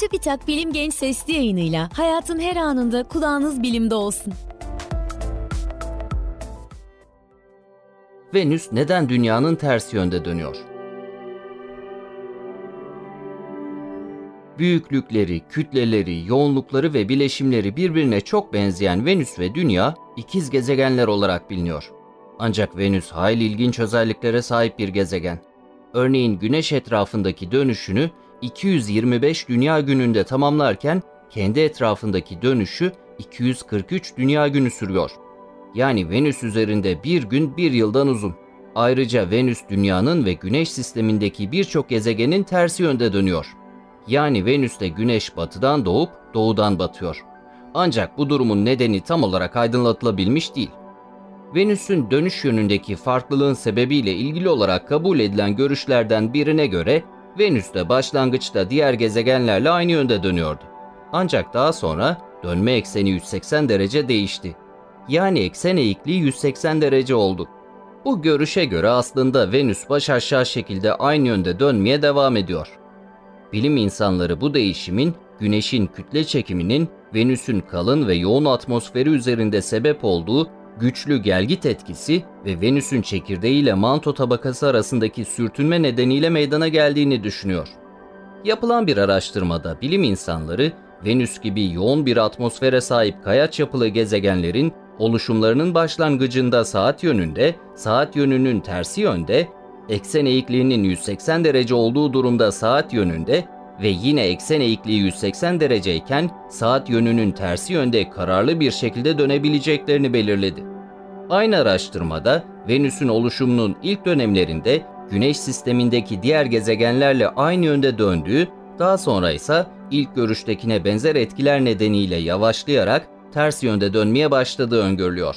TÜBİTAK Bilim Genç Sesli yayınıyla hayatın her anında kulağınız bilimde olsun. Venüs neden dünyanın ters yönde dönüyor? Büyüklükleri, kütleleri, yoğunlukları ve bileşimleri birbirine çok benzeyen Venüs ve Dünya ikiz gezegenler olarak biliniyor. Ancak Venüs hayli ilginç özelliklere sahip bir gezegen. Örneğin Güneş etrafındaki dönüşünü 225 dünya gününde tamamlarken kendi etrafındaki dönüşü 243 dünya günü sürüyor. Yani Venüs üzerinde bir gün bir yıldan uzun. Ayrıca Venüs dünyanın ve Güneş sistemindeki birçok gezegenin tersi yönde dönüyor. Yani Venüs'te Güneş batıdan doğup doğudan batıyor. Ancak bu durumun nedeni tam olarak aydınlatılabilmiş değil. Venüs'ün dönüş yönündeki farklılığın sebebiyle ilgili olarak kabul edilen görüşlerden birine göre Venüs de başlangıçta diğer gezegenlerle aynı yönde dönüyordu. Ancak daha sonra dönme ekseni 180 derece değişti. Yani eksen eğikliği 180 derece oldu. Bu görüşe göre aslında Venüs baş aşağı şekilde aynı yönde dönmeye devam ediyor. Bilim insanları bu değişimin Güneş'in kütle çekiminin Venüs'ün kalın ve yoğun atmosferi üzerinde sebep olduğu güçlü gelgit etkisi ve Venüs'ün çekirdeği ile manto tabakası arasındaki sürtünme nedeniyle meydana geldiğini düşünüyor. Yapılan bir araştırmada bilim insanları Venüs gibi yoğun bir atmosfere sahip kayaç yapılı gezegenlerin oluşumlarının başlangıcında saat yönünde, saat yönünün tersi yönde, eksen eğikliğinin 180 derece olduğu durumda saat yönünde ve yine eksen eğikliği 180 dereceyken saat yönünün tersi yönde kararlı bir şekilde dönebileceklerini belirledi. Aynı araştırmada Venüs'ün oluşumunun ilk dönemlerinde Güneş sistemindeki diğer gezegenlerle aynı yönde döndüğü, daha sonra ise ilk görüştekine benzer etkiler nedeniyle yavaşlayarak ters yönde dönmeye başladığı öngörülüyor.